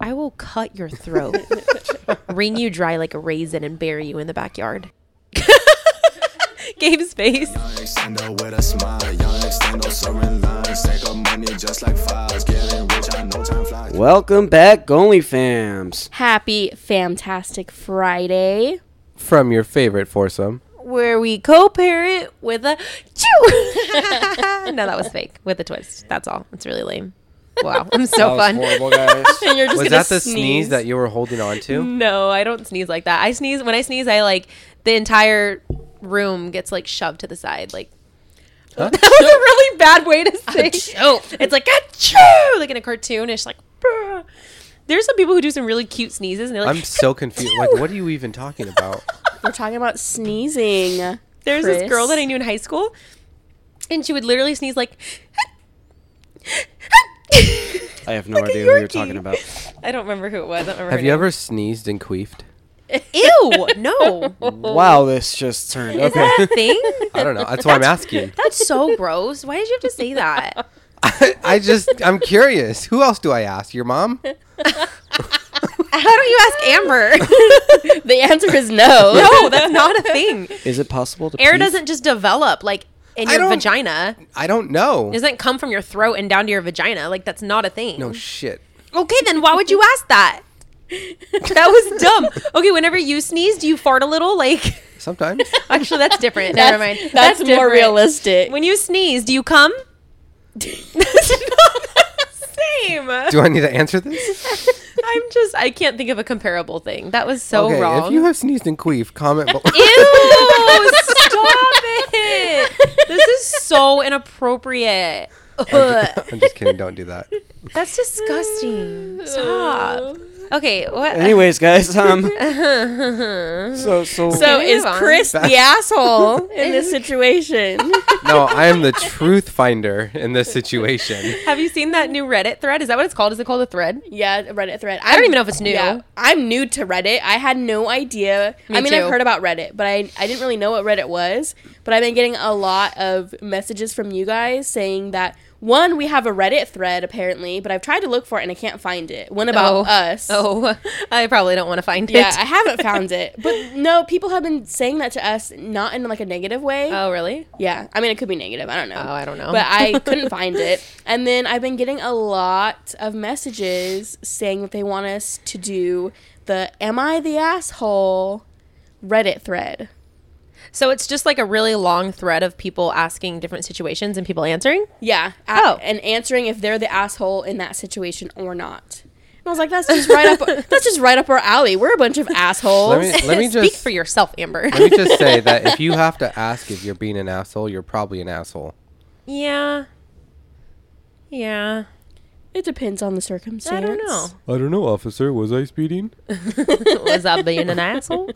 I will cut your throat, wring you dry like a raisin, and bury you in the backyard. Gabe's face. Young extendo with a smile. Young extendo serving lines. Take up money just like files. Getting rich, I know time flies. Welcome back, Only Fams. Happy FAMtastic Friday. from your favorite foursome. Where we co-parent with a chew. no, that was fake. With a twist. That's all. It's really lame. Wow, I'm so fun. horrible, guys. And you're just Was that the sneeze. that you were holding on to? No, I don't sneeze like that. I sneeze when I sneeze. I like the entire room gets like shoved to the side. Like that was a really bad way to say. It's like achoo, like in a cartoonish like. "Bruh." There's some people who do some really cute sneezes, and they're like, I'm so confused. Like, what are you even talking about? We're talking about sneezing. There's this girl that I knew in high school, and she would literally sneeze like. I have no Like idea who you're talking about. I don't remember who it was. I don't remember. Have you name. ever sneezed and queefed? Ew! No. Wow, this just turned. Is Okay. that a thing? I don't know. That's why I'm asking. That's so gross. Why did you have to say that? I just, I'm curious. Who else do I ask? Your mom? How don't you ask Amber? The answer is no. no, that's not a thing. Is it possible to Air peef? doesn't just develop like in your don't- vagina. I don't know. It doesn't come from your throat and down to your vagina. Like that's not a thing. No shit. okay, then why would you ask that? that was dumb. Okay, whenever you sneeze, do you fart a little? Like, Sometimes. actually, that's different. That's, Never mind. That's, more different. realistic. When you sneeze, do you come? that's not the same. do I need to answer this? I'm just, I can't think of a comparable thing. That was so okay, wrong. if you have sneezed and queefed, comment below. Ew! Stop it! This is so inappropriate. Ugh. I'm just kidding. Don't do that. That's disgusting. Stop. Okay, what? Anyways, guys, um, so so so is move on? Chris the asshole in this situation? No, I am the truth finder in this situation. Have you seen that new Reddit thread? Is that what it's called? Is it called a thread? yeah, Reddit thread. I don't even know if it's new. I'm new to Reddit. I had no idea. Me I mean, too. I've heard about Reddit, but I, I didn't really know what Reddit was. But I've been getting a lot of messages from you guys saying that one, we have a Reddit thread apparently, but I've tried to look for it and I can't find it. One about Oh. us. Oh, I probably don't want to find Yeah, it. Yeah, I haven't found it. But no, people have been saying that to us, not in like a negative way. oh, really? Yeah, I mean it could be negative. I don't know. Oh, I don't know. But I couldn't find it. And then I've been getting a lot of messages saying that they want us to do the "Am I the asshole?" Reddit thread. So it's just like a really long thread of people asking different situations and people answering. Yeah. a- Oh. And answering if they're the asshole in that situation or not. And I was like, that's just right up. That's just right up our alley. We're a bunch of assholes. Let me let me Speak just for yourself, Amber. let me just say that if you have to ask if you're being an asshole, you're probably an asshole. yeah. Yeah. it depends on the circumstance. I don't know. I don't know, officer. Was I speeding? Was I being an asshole?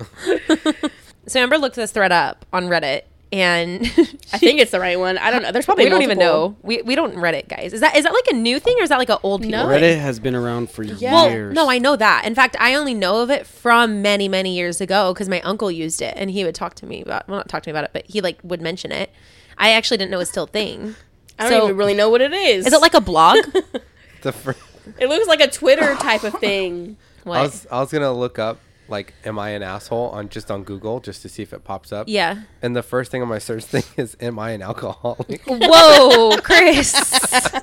So Amber looked this thread up on Reddit and I think it's the right one. I don't know. There's probably we don't even know. We, we don't Reddit, guys. Is that is that like a new thing or is that like an old people? No. thing? Reddit has been around for Well, years. no, I know that. In fact, I only know of it from many, many years ago because my uncle used it and he would talk to me about, well, not talk to me about it, but he like would mention it. I actually didn't know it was still a thing. I don't So- even really know what it is. Is it like a blog? The fir- It looks like a Twitter type of thing. what? I was I was gonna look up like, am I an asshole on just on Google just to see if it pops up. yeah. And the first thing on my search thing is, am I an alcoholic? Whoa, Chris.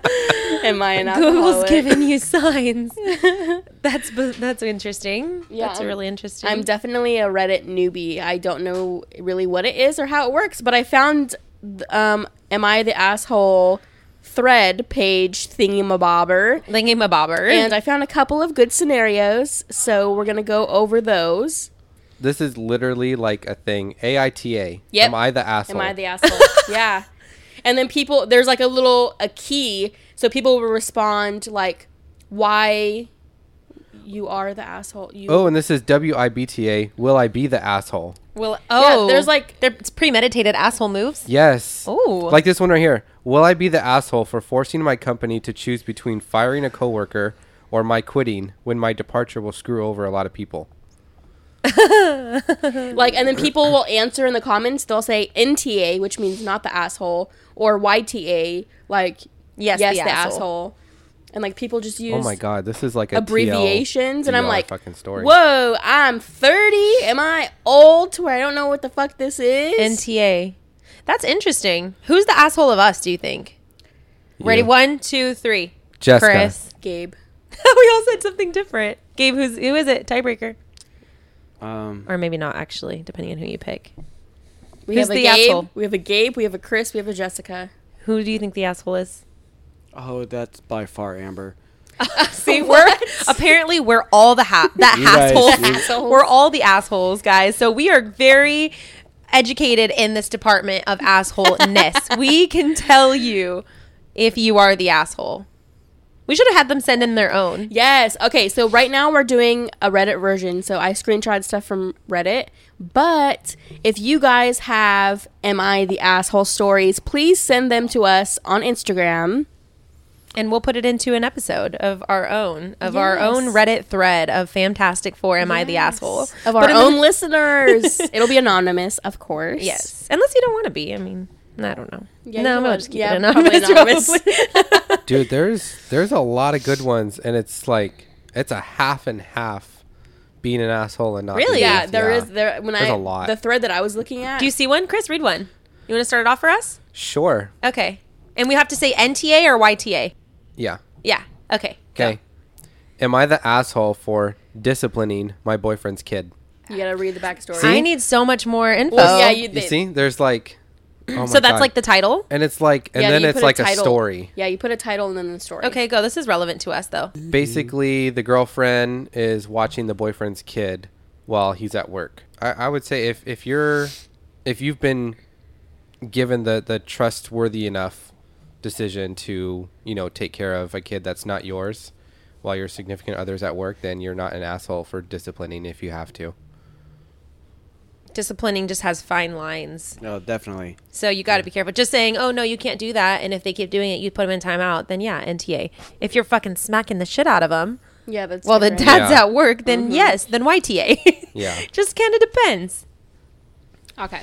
Am I an alcoholic? Google's giving you signs. That's that's interesting. Yeah, that's I'm- really interesting. I'm definitely a Reddit newbie. I don't know really what it is or how it works, but I found um am I the asshole thread page thingamabobber thinking a bobber. and I found a couple of good scenarios, so we're going to go over those. this is literally like a thing. AITA. Yep. Am I the asshole? Am I the asshole? yeah. And then people there's like a little a key so people will respond like why you are the asshole. You. Oh, and this is WIBTA. Will I be the asshole? Well, oh, there's, like- there- it's premeditated asshole moves. Yes. Ooh. Like this one right here. Will I be the asshole for forcing my company to choose between firing a coworker or my quitting when my departure will screw over a lot of people? like, and then people will answer in the comments. They'll say NTA, which means not the asshole, or YTA, like Yes, yes, the the, asshole. asshole. And like people just use Oh my god, this is like a abbreviations, and I'm like, fucking story. whoa, I'm 30. Am I old to where I don't know what the fuck this is? NTA. That's interesting. Who's the asshole of us? Do you think? Ready? You. One, two, three. Jessica. Chris. Gabe. we all said something different. Gabe, who's who is it? Tiebreaker, Um, or maybe not actually, depending on who you pick. We Who's have a the Gabe. asshole? We have a Gabe. We have a Chris. We have a Jessica. Who do you think the asshole is? oh, that's by far Amber. See, we're apparently we're all the ha- that You guys- We're all the assholes, guys. So we are very educated in this department of assholeness. we can tell you if you are the asshole. We should have had them send in their own. Yes. Okay. So right now we're doing a Reddit version. So I screenshot stuff from Reddit. But if you guys have "Am I the asshole?" stories, please send them to us on Instagram. And we'll put it into an episode of our own, of our own Reddit thread of FAMtastic Four. Am I the asshole? Of But our the- own listeners. It'll be anonymous, of course. Yes. Unless you don't want to be. I mean, I don't know. Yeah, no, you I'm know going what? to just keep Yeah, it probably anonymous. anonymous. probably. Dude, there's there's a lot of good ones and it's like it's a half and half being an asshole and not Really? yeah, it. there Yeah. is there when There's I a lot. the thread that I was looking at. Do you see one? Chris, read one. You want to start it off for us? Sure. Okay. And we have to say NTA or YTA? Yeah. Yeah. Okay. Okay. Am I the asshole for disciplining my boyfriend's kid? you gotta read the backstory. I need so much more info. Well, yeah, you, You they- see, there's like oh my so that's God. like the title. and it's like and yeah, then you it's put like a, title. story. Yeah, you put a title and then the story. Okay, go. This is relevant to us though. Basically, the girlfriend is watching the boyfriend's kid while he's at work. I, I would say if if you're if you've been given the the trustworthy enough decision to you know take care of a kid that's not yours while your significant other's at work, then you're not an asshole for disciplining if you have to. Disciplining just has fine lines. No, definitely. So you got to be careful. Just saying, "Oh no, you can't do that." And if they keep doing it, you put them in timeout. Then yeah, NTA. If you're fucking smacking the shit out of them Yeah, that's while the different. dad's Yeah. at work, then mm-hmm. yes, then YTA. Yeah. Just kind of depends. Okay.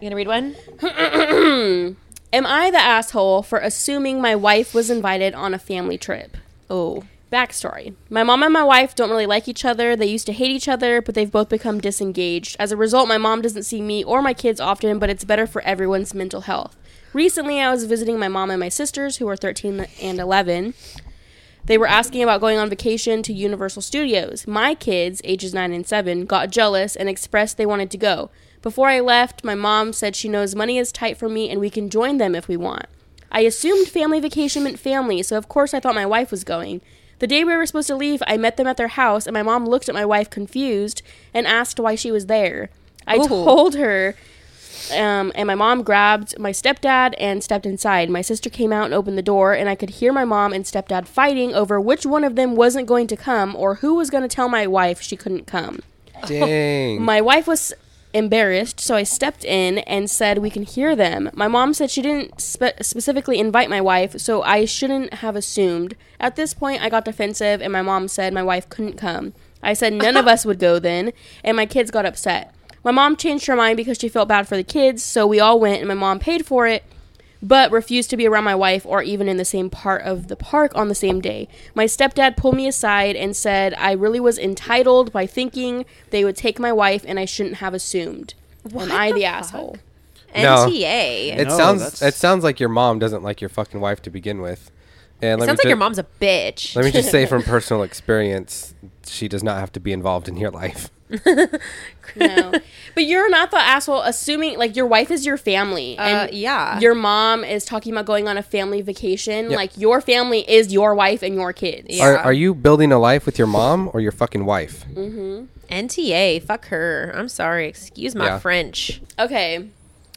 You gonna read one? Am I the asshole for assuming my wife was invited on a family trip? Oh, Backstory My mom and my wife don't really like each other. They used to hate each other, but they've both become disengaged. As a result, my mom doesn't see me or my kids often, but it's better for everyone's mental health. Recently, I was visiting my mom and my sisters, who are 13 and 11. They were asking about going on vacation to Universal Studios. My kids, ages 9 and 7, got jealous and expressed they wanted to go. Before I left, my mom said she knows money is tight for me and we can join them if we want. I assumed family vacation meant family, so of course I thought my wife was going. The day we were supposed to leave, I met them at their house, and my mom looked at my wife confused and asked why she was there. I Ooh. told her, um, and my mom grabbed my stepdad and stepped inside. My sister came out and opened the door, and I could hear my mom and stepdad fighting over which one of them wasn't going to come or who was going to tell my wife she couldn't come. Dang. My wife was embarrassed, so I stepped in and said we can hear them. My mom said she didn't spe- specifically invite my wife, so I shouldn't have assumed. At this point, I got defensive, and my mom said my wife couldn't come. I said none of us would go then, and my kids got upset. My mom changed her mind because she felt bad for the kids, so we all went, and my mom paid for it but refused to be around my wife or even in the same part of the park on the same day. My stepdad pulled me aside and said I really was entitled by thinking they would take my wife and I shouldn't have assumed. Am I the, asshole? No. NTA. It No, sounds that's- it sounds like your mom doesn't like your fucking wife to begin with. And It let sounds me like your mom's a bitch. Let me just say from personal experience, she does not have to be involved in your life. No. but you're not the asshole assuming like your wife is your family. Uh, And yeah. Your mom is talking about going on a family vacation. Yep. Like your family is your wife and your kids. Yeah. Are, are you building a life with your mom or your fucking wife? NTA. Fuck her. I'm sorry. Excuse my Yeah. French. Okay.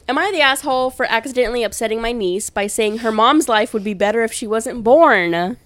Am I the asshole for accidentally upsetting my niece by saying her mom's life would be better if she wasn't born?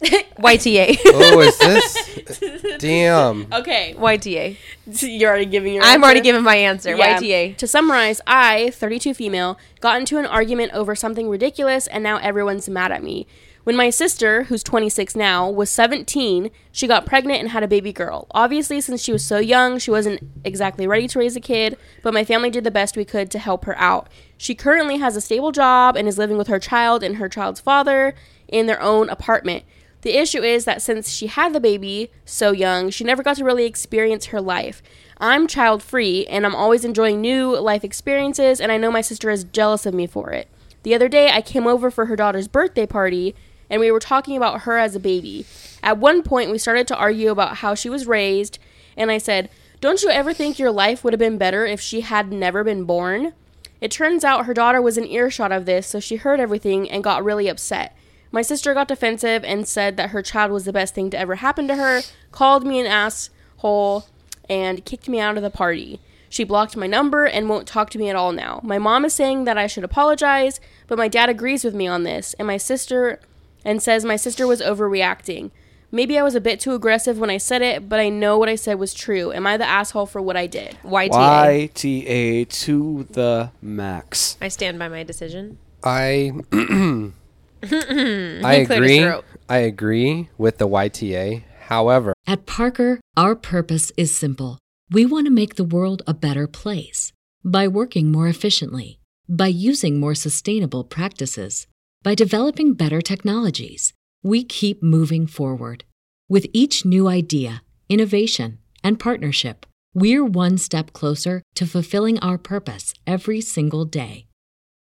YTA. Oh, is this? Damn. Okay, YTA. you're already giving your. I'm already answer? giving my answer. Yeah. YTA. To summarize, I, 32 female, got into an argument over something ridiculous and now everyone's mad at me. When my sister, who's 26 now, was 17, she got pregnant and had a baby girl. Obviously, since she was so young, she wasn't exactly ready to raise a kid, but my family did the best we could to help her out. She currently has a stable job and is living with her child and her child's father in their own apartment. The issue is that since she had the baby so young, she never got to really experience her life. I'm child free and I'm always enjoying new life experiences, and I know my sister is jealous of me for it. The other day, I came over for her daughter's birthday party, and we were talking about her as a baby. At one point, we started to argue about how she was raised, and I said, Don't you ever think your life would have been better if she had never been born? It turns out her daughter was in earshot of this, so she heard everything and got really upset. My sister got defensive and said that her child was the best thing to ever happen to her, called me an asshole, and kicked me out of the party. She blocked my number and won't talk to me at all now. My mom is saying that I should apologize, but my dad agrees with me on this, and my sister and says my sister was overreacting. Maybe I was a bit too aggressive when I said it, but I know what I said was true. Am I the asshole for what I did? YTA. YTA to the max. I stand by my decision. I I He cleared his agree. I agree with the YTA. However, At Parker, our purpose is simple. We want to make the world a better place by working more efficiently, by using more sustainable practices, by developing better technologies. We keep moving forward. With each new idea, innovation, and partnership, we're one step closer to fulfilling our purpose every single day.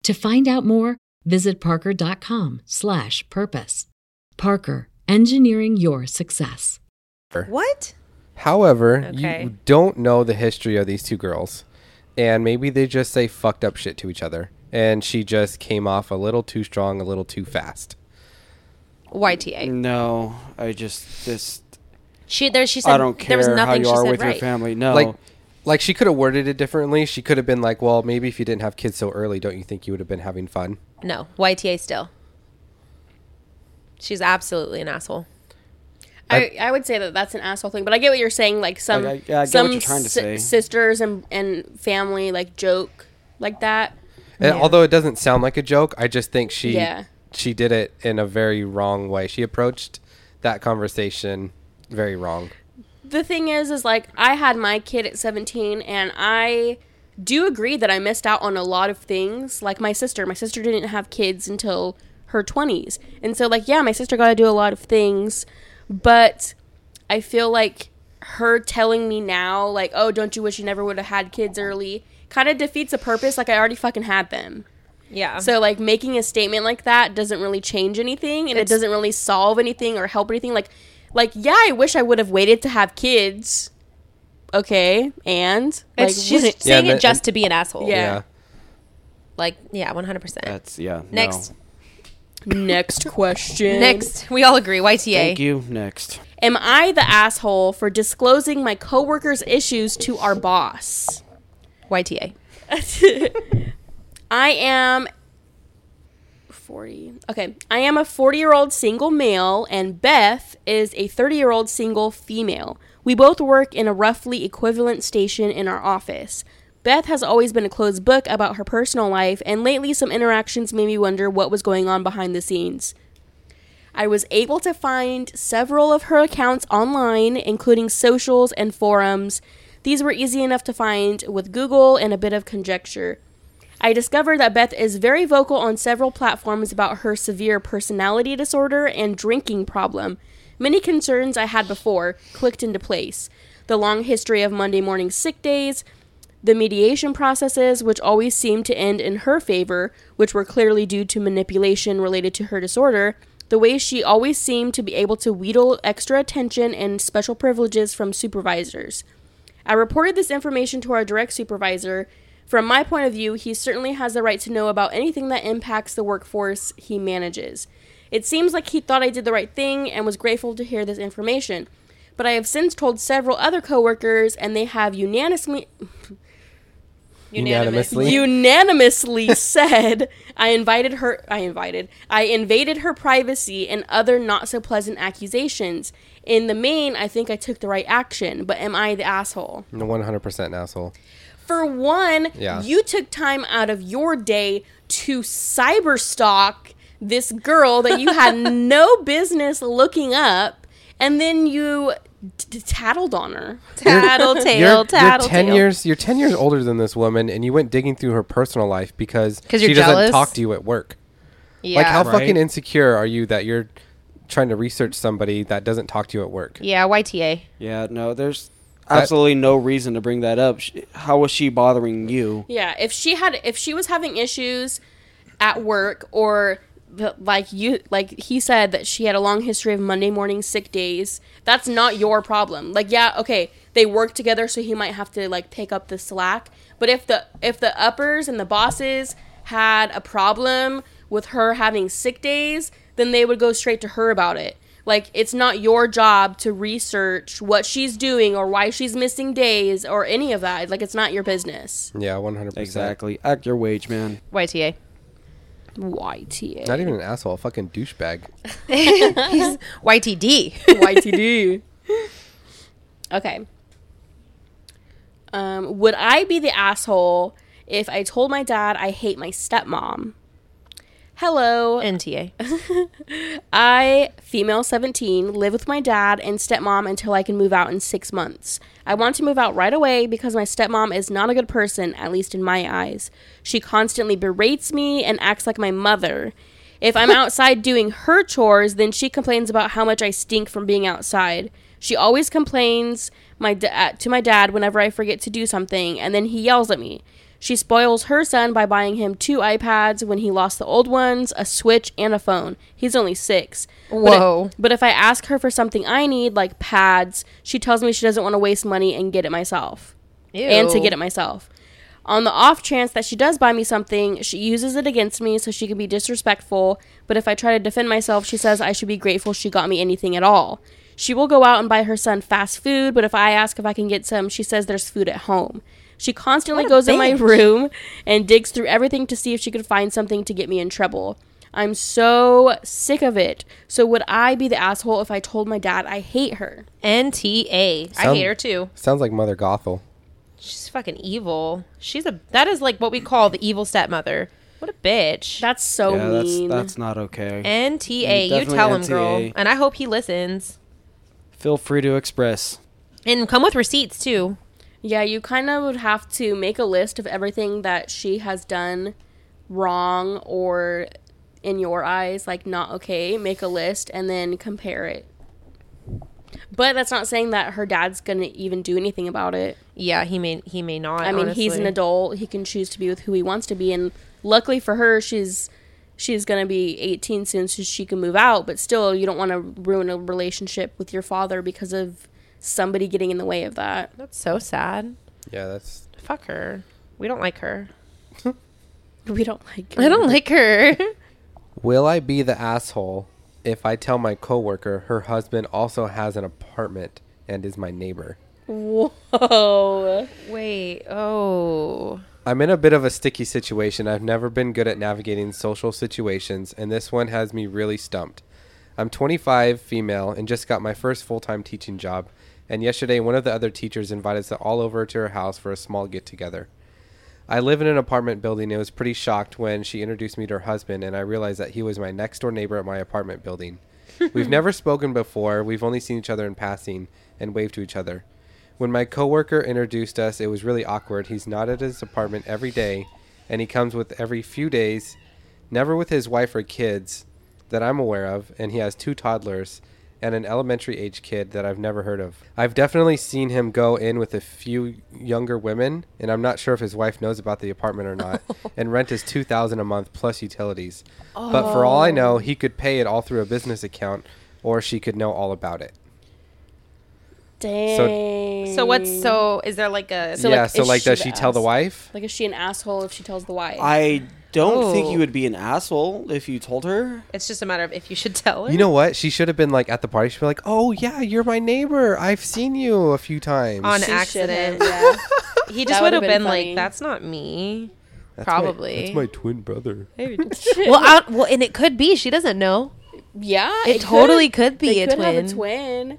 To find out more, visit parker.com/purpose. Parker, engineering your success. What? however, Okay. you don't know the history of these two girls, and maybe they just say fucked up shit to each other, and she just came off a little too strong, a little too fast. YTA. No, I just this. She there. She said I don't care there was care how nothing you she are said with right. your family. No, Like, like she could have worded it differently. She could have been like, "Well, maybe if you didn't have kids so early, don't you think you would have been having fun?" No, YTA still. She's absolutely an asshole. I, I would say that that's an asshole thing, but I get what you're saying. Like some I- I get what some you're trying to si- sisters and and family like joke like that. And although it doesn't sound like a joke, I just think she Yeah. she did it in a very wrong way. She approached that conversation very wrong. The thing is, is like I had my kid at 17, and I do agree that I missed out on a lot of things. Like my sister, my sister didn't have kids until her 20s, and so like yeah, my sister got to do a lot of things, but I feel like her telling me now, like, oh, don't you wish you never would have had kids early, kind of defeats the purpose. Like I already fucking had them. Yeah. So like making a statement like that doesn't really change anything and It's- it doesn't really solve anything or help anything. Like like yeah, I wish I would have waited to have kids. Okay, and like it's she's saying Yeah, it and- just to be an asshole. Yeah. Like yeah, one hundred percent. that's yeah. Next, No. next question. next, we all agree. YTA. Thank you. Next. Am I the asshole for disclosing my coworkers' issues to our boss? YTA. I am 40. Okay. I am a 40 year old single male, and Beth is a 30 year old single female. We both work in a roughly equivalent station in our office. Beth has always been a closed book about her personal life, and lately some interactions made me wonder what was going on behind the scenes. I was able to find several of her accounts online, including socials and forums. These were easy enough to find with Google and a bit of conjecture. I discovered that Beth is very vocal on several platforms about her severe personality disorder and drinking problem. Many concerns I had before clicked into place. The long history of Monday morning sick days, the mediation processes, which always seemed to end in her favor, which were clearly due to manipulation related to her disorder, the way she always seemed to be able to wheedle extra attention and special privileges from supervisors. I reported this information to our direct supervisor. From my point of view, he certainly has the right to know about anything that impacts the workforce he manages. It seems like he thought I did the right thing and was grateful to hear this information. But I have since told several other coworkers, and they have unanimously Unanimously. unanimously said I invited her I invited I invaded her privacy and other not so pleasant accusations. In the main, I think I took the right action, but am I the asshole? No, 100% asshole. For one, Yeah. you took time out of your day to cyberstalk this girl that you had no business looking up, and then you t- tattled on her. Tattletale, You're, you're tattletale. 10 years you're 10 years older than this woman and you went digging through her personal life because she you're doesn't talk to you at work. Yeah. Like how Right. fucking insecure are you that you're trying to research somebody that doesn't talk to you at work? yeah, YTA. Yeah, no, there's absolutely no reason to bring that up. Sh- How was she bothering you? Yeah, if she had, if she was having issues at work, or the, like you, like he said that she had a long history of Monday morning sick days, that's not your problem. Like, yeah, okay, they work together, so he might have to like pick up the slack. But if the if the uppers and the bosses had a problem with her having sick days, then they would go straight to her about it. Like it's not your job to research what she's doing or why she's missing days or any of that. Like it's not your business. Yeah, 100%. Exactly. Act your wage, man. YTA. YTA. Not even an asshole, a fucking douchebag. YTD. YTD. okay. Um, would I be the asshole if I told my dad I hate my stepmom? Hello. NTA. I, female 17, live with my dad and stepmom until I can move out in six months. I want to move out right away because my stepmom is not a good person, at least in my eyes. She constantly berates me and acts like my mother. If I'm outside doing her chores, then she complains about how much I stink from being outside. She always complains my da- uh, to my dad whenever I forget to do something, and then he yells at me. She spoils her son by buying him two iPads when he lost the old ones, a Switch, and a phone. He's only six. But it- Whoa. But if I ask her for something I need, like pads, she tells me she doesn't want to waste money and get it myself. Ew. And to get it myself. On the off chance that she does buy me something, she uses it against me so she can be disrespectful. But if I try to defend myself, she says I should be grateful she got me anything at all. She will go out and buy her son fast food, but if I ask if I can get some, she says there's food at home. She constantly What a goes in my room and digs through everything to see if she could find something to get me in trouble. I'm so sick of it. So would I be the asshole if I told my dad I hate her? NTA. I hate her too. Sounds like Mother Gothel. She's fucking evil. She's a that is like what we call the evil stepmother. What a bitch. That's so yeah, that's mean. that's not okay. NTA. Mm, you Definitely tell him, girl. And I hope he listens. Feel free to express. And come with receipts too. Yeah, you kind of would have to make a list of everything that she has done wrong or in your eyes like not okay. Make a list and then compare it. But that's not saying that her dad's going to even do anything about it. Yeah, he may he may not. I mean, he's an adult. He can choose to be with who he wants to be and luckily for her, she's she's going to be 18 soon so she can move out, but still you don't want to ruin a relationship with your father because of somebody getting in the way of that. That's so sad. Yeah, that's Fuck her. We don't like her. We don't like I don't like her. Will I be the asshole if I tell my coworker her husband also has an apartment and is my neighbor? Whoa. Wait. Oh. I'm in a bit of a sticky situation. I've never been good at navigating social situations, and this one has me really stumped. I'm 25, female, and just got my first full time teaching job. And yesterday, one of the other teachers invited us all over to her house for a small get together. I live in an apartment building and was pretty shocked when she introduced me to her husband, and I realized that he was my next door neighbor at my apartment building. We've never spoken before, we've only seen each other in passing and waved to each other. When my coworker introduced us, it was really awkward. He's not at his apartment every day, and he comes with every few days, never with his wife or kids that I'm aware of, and he has two toddlers and an elementary age kid that I've never heard of. I've definitely seen him go in with a few younger women, and I'm not sure if his wife knows about the apartment or not. and rent is 2000 a month plus utilities. But for all I know, he could pay it all through a business account or she could know all about it. Dang. So what's so? Is there like a? So, yeah. like, so is like, she does the she tell the wife? like is she an asshole if she tells the wife? I don't think Oh. you would be an asshole if you told her. It's just a matter of if you should tell her. You know what? She should have been like at the party. She'd be like, "Oh yeah, you're my neighbor. I've seen you a few times." on She accident. have, yeah. He just would would've been been, like, "That's not me." That's my- probably. that's my twin brother. well, I, well, and it could be. She doesn't know. yeah, It totally could be a could have twin. a twin.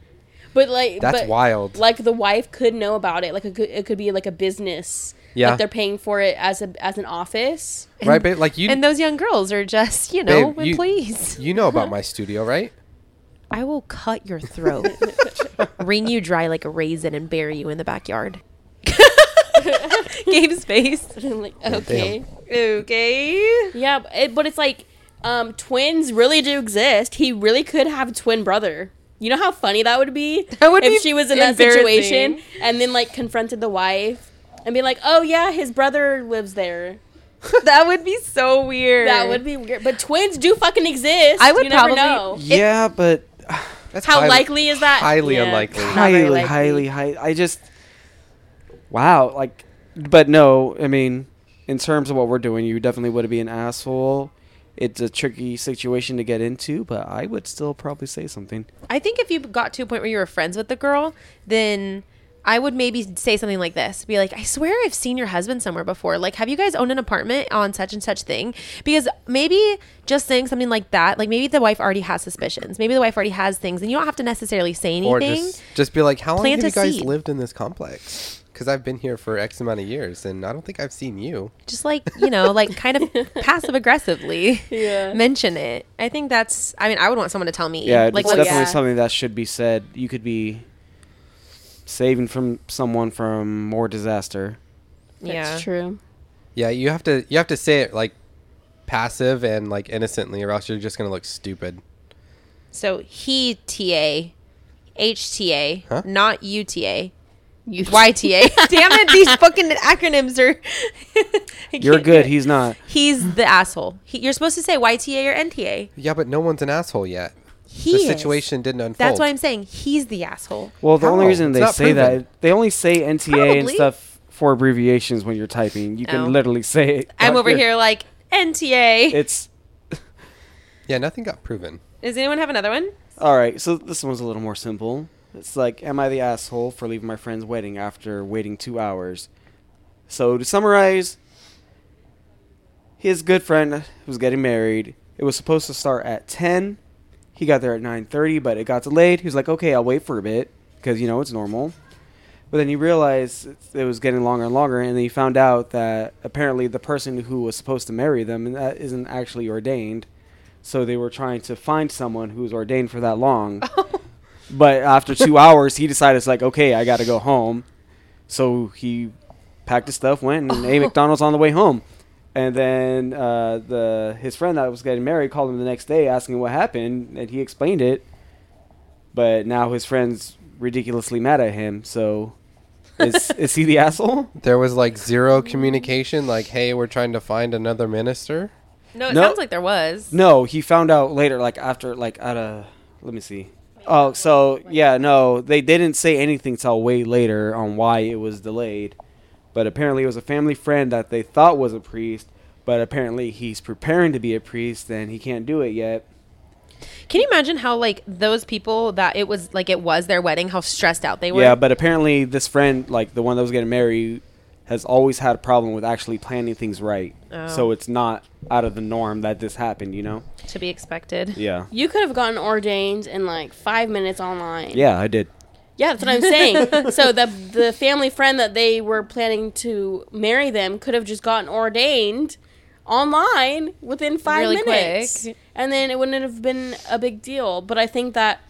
But like That's but, wild. Like the wife could know about it. Like it could, it could be like a business. Yeah. Like they're paying for it as a as an office. right, babe? Like you, and those young girls are just, you know, Babe, you- employees. you know about my studio, right? I will cut your throat, wring you dry like a raisin, and bury you in the backyard. Gabe's face. I'm like, okay. Okay. Yeah, but, it, but it's like um, twins really do exist. He really could have a twin brother. You know how funny that would be? That would if be she was in that situation and then like confronted the wife and be like, "Oh yeah, his brother lives there." That would be so weird. That would be weird. But twins do fucking exist. I would you never probably- know. Yeah, but That's How highly- likely is that? Highly Yeah. unlikely. Not highly, likely. highly, high. I just, wow, like, but no, I mean, in terms of what we're doing, you definitely would be an asshole. It's a tricky situation to get into, but I would still probably say something. I think if you got to a point where you were friends with the girl, then I would maybe say something like this. Be like, I swear I've seen your husband somewhere before. Like, have you guys owned an apartment on such and such thing? Because maybe just saying something like that, like maybe the wife already has suspicions. Maybe the wife already has things, and you don't have to necessarily say anything. Or just just be like, "How long Plant have you guys seed. lived in this complex?" Because I've been here for X amount of years, and I don't think I've seen you. just like you know like kind of passive aggressively Yeah. mention it i think that's i mean i would want someone to tell me Yeah, like it's definitely yeah. something that should be said. You could be saving from someone from more disaster. That's yeah true. Yeah, you have to you have to say it like passive and like innocently, or else you're just gonna look stupid. so he ta hta Huh? not uta yta damn it these fucking acronyms are You're good. He's not. he's the asshole he, you're supposed to say yta or nta Yeah, but no one's an asshole yet. he the is. situation didn't unfold. that's what i'm saying he's the asshole Well, the only reason It's they say proven. that they only say NTA and stuff for abbreviations when you're typing. You can Oh. literally say it. i'm over here like nta It's Yeah, nothing got proven. does anyone have another one all right. So this one's a little more simple. It's like, am I the asshole for leaving my friend's wedding after waiting two hours? So to summarize, his good friend was getting married. It was supposed to start at ten. He got there at nine thirty, but it got delayed. He was like, "Okay, I'll wait for a bit because you know it's normal." But then he realized it- was getting longer and longer, and then he found out that apparently the person who was supposed to marry them that isn't actually ordained. So they were trying to find someone who's ordained for that long. Oh. But after two hours, he decided it's like, okay, I got to go home. So he packed his stuff, went, and ate McDonald's on the way home. And then uh, the his friend that was getting married called him the next day asking what happened, and he explained it. But now his friend's ridiculously mad at him. So is is he the asshole? There was like zero communication. Like, hey, we're trying to find another minister. no it No. sounds like there was No, he found out later, like after, like at a. Let me see. Oh, so yeah, no, they didn't say anything till way later on why it was delayed, but apparently it was a family friend that they thought was a priest, but apparently he's preparing to be a priest and he can't do it yet. Can you imagine how like those people that it was like it was their wedding, how stressed out they were? Yeah, but apparently this friend, like the one that was getting married, has always had a problem with actually planning things right. Oh. So it's not out of the norm that this happened, you know? to be expected. Yeah. You could have gotten ordained in like five minutes online. Yeah, I did. Yeah, that's what I'm saying. so the the family friend that they were planning to marry them could have just gotten ordained online within five Really minutes, quick. and then it wouldn't have been a big deal. But I think that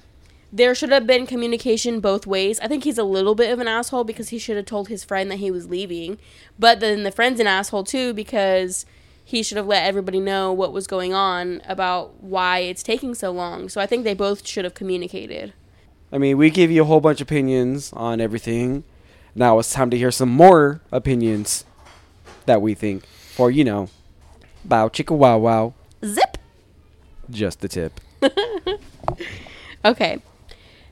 there should have been communication both ways. I think he's a little bit of an asshole because he should have told his friend that he was leaving, but then the friend's an asshole too because he should have let everybody know what was going on about why it's taking so long. So I think they both should have communicated. I mean, we give you a whole bunch of opinions on everything. Now it's time to hear some more opinions that we think for, you know, bow chicka wow wow, Zip. just the tip. Okay.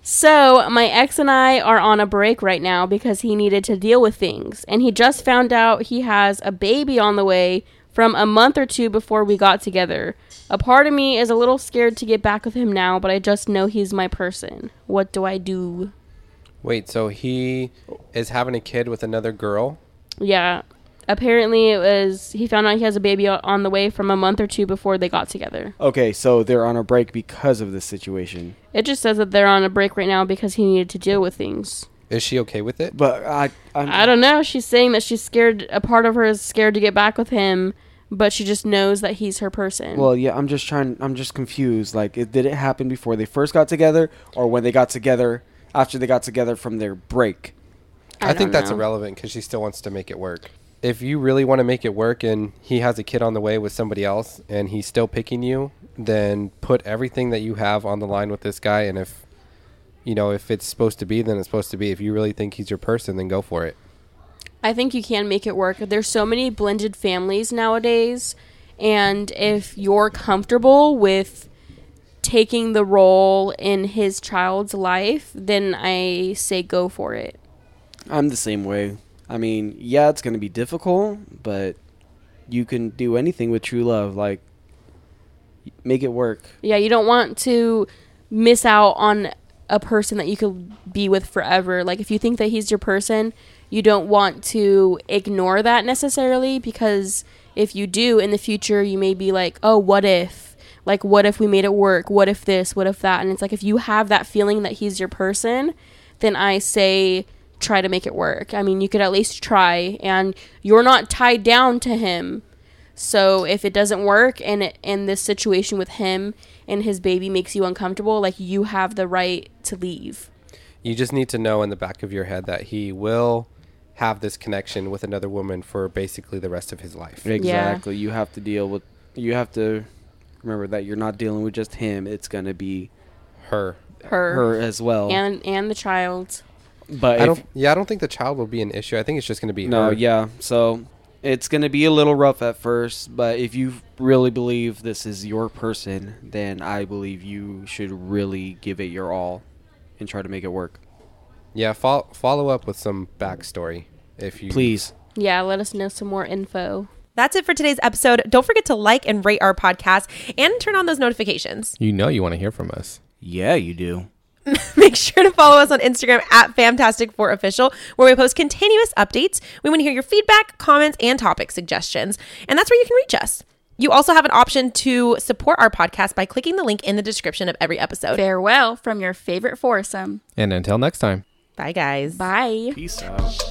So, my ex and I are on a break right now because he needed to deal with things. And he just found out he has a baby on the way from a month or two before we got together. A part of me is a little scared to get back with him now, but I just know he's my person. What do I do? Wait, so he is having a kid with another girl? Yeah. Apparently, it was he found out he has a baby on the way from a month or two before they got together. Okay, so they're on a break because of this situation. It just says that they're on a break right now because he needed to deal with things. Is she okay with it? But I, I'm, I don't know. She's saying that she's scared. A part of her is scared to get back with him, but she just knows that he's her person. Well, yeah, I'm just trying. I'm just confused. Like, it, did it happen before they first got together, or when they got together after they got together from their break? I, think don't that's irrelevant because she still wants to make it work. If you really want to make it work and he has a kid on the way with somebody else and he's still picking you, then put everything that you have on the line with this guy. And if, you know, if it's supposed to be, then it's supposed to be. If you really think he's your person, then go for it. I think you can make it work. There's so many blended families nowadays, and if you're comfortable with taking the role in his child's life, then I say go for it. I'm the same way. I mean, yeah, it's gonna be difficult, but you can do anything with true love. Like, make it work. Yeah, you don't want to miss out on a person that you could be with forever. Like if you think that he's your person, you don't want to ignore that necessarily because if you do in the future, you may be like, "Oh, what if?" Like what if we made it work? What if this? What if that? And it's like if you have that feeling that he's your person, then I say try to make it work. I mean, you could at least try and you're not tied down to him. So if it doesn't work and it, and this situation with him and his baby makes you uncomfortable, like you have the right to leave. You just need to know in the back of your head that he will have this connection with another woman for basically the rest of his life. Exactly. You have to deal with. You have to remember that you're not dealing with just him. It's gonna be Her. Her, her as well. and and the child. But I if, don't. Yeah, I don't think the child will be an issue. I think it's just going to be no, her. yeah. So it's gonna be a little rough at first, but if you really believe this is your person, then I believe you should really give it your all and try to make it work. Yeah. Fo- follow up with some backstory if you Please. Yeah, let us know some more info. That's it for today's episode. Don't forget to like and rate our podcast and turn on those notifications. You know you want to hear from us. Yeah, you do. Make sure to follow us on Instagram at FAMtastic4Official, where we post continuous updates. We want to hear your feedback, comments, and topic suggestions. And that's where you can reach us. You also have an option to support our podcast by clicking the link in the description of every episode. Farewell from your favorite foursome. And until next time. Bye, guys. Bye. Peace out.